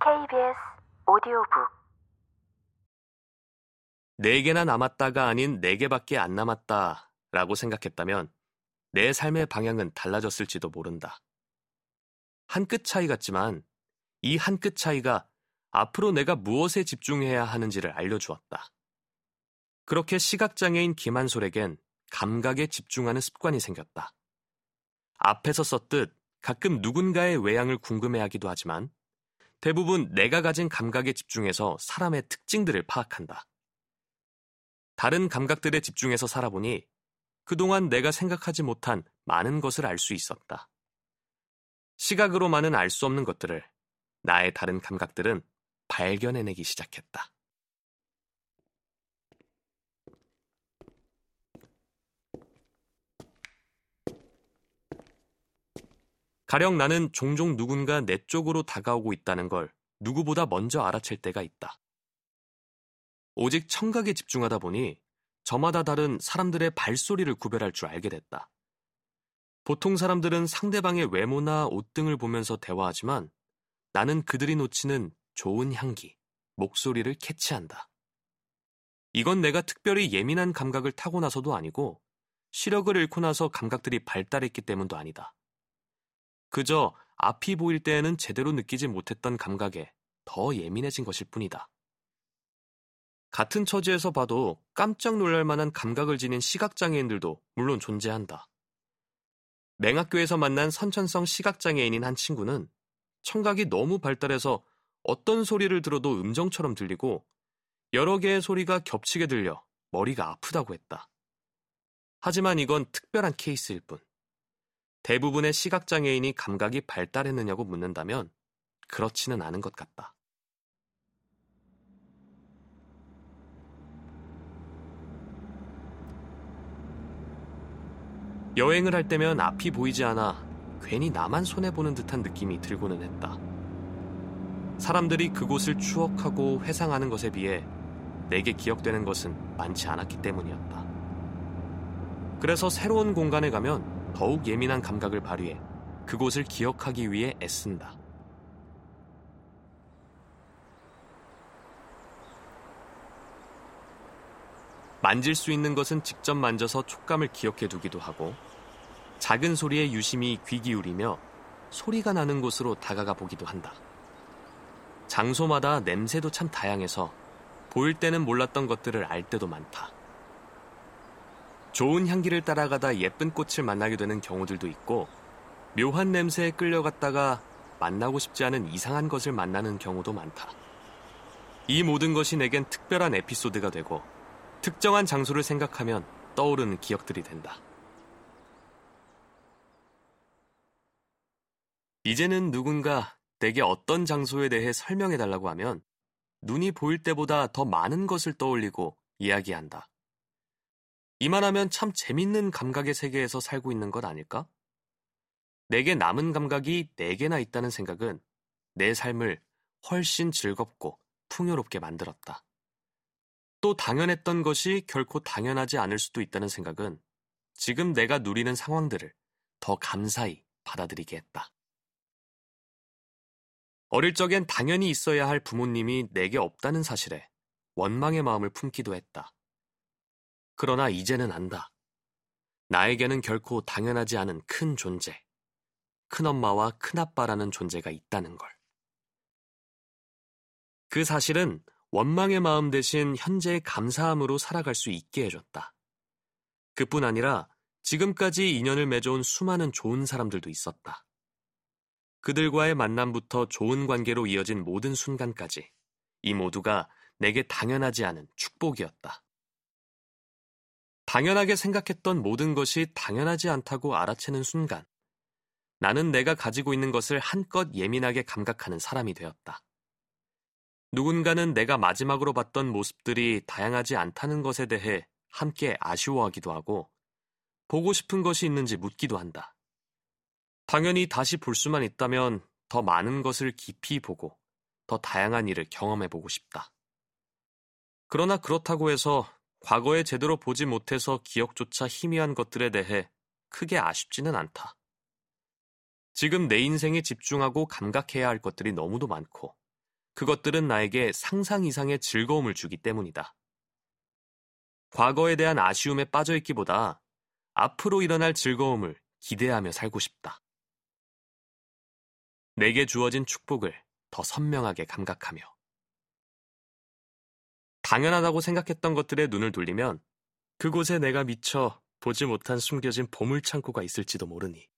KBS 오디오북 네 개나 남았다가 아닌 네 개밖에 안 남았다 라고 생각했다면 내 삶의 방향은 달라졌을지도 모른다. 한 끗 차이 같지만 이 한 끗 차이가 앞으로 내가 무엇에 집중해야 하는지를 알려주었다. 그렇게 시각장애인 김한솔에겐 감각에 집중하는 습관이 생겼다. 앞에서 썼듯 가끔 누군가의 외양을 궁금해하기도 하지만 대부분 내가 가진 감각에 집중해서 사람의 특징들을 파악한다. 다른 감각들에 집중해서 살아보니 그동안 내가 생각하지 못한 많은 것을 알 수 있었다. 시각으로만은 알 수 없는 것들을 나의 다른 감각들은 발견해내기 시작했다. 가령 나는 종종 누군가 내 쪽으로 다가오고 있다는 걸 누구보다 먼저 알아챌 때가 있다. 오직 청각에 집중하다 보니 저마다 다른 사람들의 발소리를 구별할 줄 알게 됐다. 보통 사람들은 상대방의 외모나 옷 등을 보면서 대화하지만 나는 그들이 놓치는 좋은 향기, 목소리를 캐치한다. 이건 내가 특별히 예민한 감각을 타고나서도 아니고 시력을 잃고 나서 감각들이 발달했기 때문도 아니다. 그저 앞이 보일 때에는 제대로 느끼지 못했던 감각에 더 예민해진 것일 뿐이다. 같은 처지에서 봐도 깜짝 놀랄 만한 감각을 지닌 시각장애인들도 물론 존재한다. 맹학교에서 만난 선천성 시각장애인인 한 친구는 청각이 너무 발달해서 어떤 소리를 들어도 음정처럼 들리고 여러 개의 소리가 겹치게 들려 머리가 아프다고 했다. 하지만 이건 특별한 케이스일 뿐. 대부분의 시각장애인이 감각이 발달했느냐고 묻는다면 그렇지는 않은 것 같다. 여행을 할 때면 앞이 보이지 않아 괜히 나만 손해보는 듯한 느낌이 들고는 했다. 사람들이 그곳을 추억하고 회상하는 것에 비해 내게 기억되는 것은 많지 않았기 때문이었다. 그래서 새로운 공간에 가면 더욱 예민한 감각을 발휘해 그곳을 기억하기 위해 애쓴다. 만질 수 있는 것은 직접 만져서 촉감을 기억해 두기도 하고 작은 소리에 유심히 귀 기울이며 소리가 나는 곳으로 다가가 보기도 한다. 장소마다 냄새도 참 다양해서 보일 때는 몰랐던 것들을 알 때도 많다. 좋은 향기를 따라가다 예쁜 꽃을 만나게 되는 경우들도 있고 묘한 냄새에 끌려갔다가 만나고 싶지 않은 이상한 것을 만나는 경우도 많다. 이 모든 것이 내겐 특별한 에피소드가 되고 특정한 장소를 생각하면 떠오르는 기억들이 된다. 이제는 누군가 내게 어떤 장소에 대해 설명해 달라고 하면 눈이 보일 때보다 더 많은 것을 떠올리고 이야기한다. 이만하면 참 재밌는 감각의 세계에서 살고 있는 것 아닐까? 내게 남은 감각이 네 개나 있다는 생각은 내 삶을 훨씬 즐겁고 풍요롭게 만들었다. 또 당연했던 것이 결코 당연하지 않을 수도 있다는 생각은 지금 내가 누리는 상황들을 더 감사히 받아들이게 했다. 어릴 적엔 당연히 있어야 할 부모님이 내게 없다는 사실에 원망의 마음을 품기도 했다. 그러나 이제는 안다. 나에게는 결코 당연하지 않은 큰 존재, 큰엄마와 큰아빠라는 존재가 있다는 걸. 그 사실은 원망의 마음 대신 현재의 감사함으로 살아갈 수 있게 해줬다. 그뿐 아니라 지금까지 인연을 맺어온 수많은 좋은 사람들도 있었다. 그들과의 만남부터 좋은 관계로 이어진 모든 순간까지 이 모두가 내게 당연하지 않은 축복이었다. 당연하게 생각했던 모든 것이 당연하지 않다고 알아채는 순간, 나는 내가 가지고 있는 것을 한껏 예민하게 감각하는 사람이 되었다. 누군가는 내가 마지막으로 봤던 모습들이 다양하지 않다는 것에 대해 함께 아쉬워하기도 하고, 보고 싶은 것이 있는지 묻기도 한다. 당연히 다시 볼 수만 있다면 더 많은 것을 깊이 보고 더 다양한 일을 경험해 보고 싶다. 그러나 그렇다고 해서 과거에 제대로 보지 못해서 기억조차 희미한 것들에 대해 크게 아쉽지는 않다. 지금 내 인생에 집중하고 감각해야 할 것들이 너무도 많고 그것들은 나에게 상상 이상의 즐거움을 주기 때문이다. 과거에 대한 아쉬움에 빠져 있기보다 앞으로 일어날 즐거움을 기대하며 살고 싶다. 내게 주어진 축복을 더 선명하게 감각하며. 당연하다고 생각했던 것들의 눈을 돌리면 그곳에 내가 미처 보지 못한 숨겨진 보물창고가 있을지도 모르니.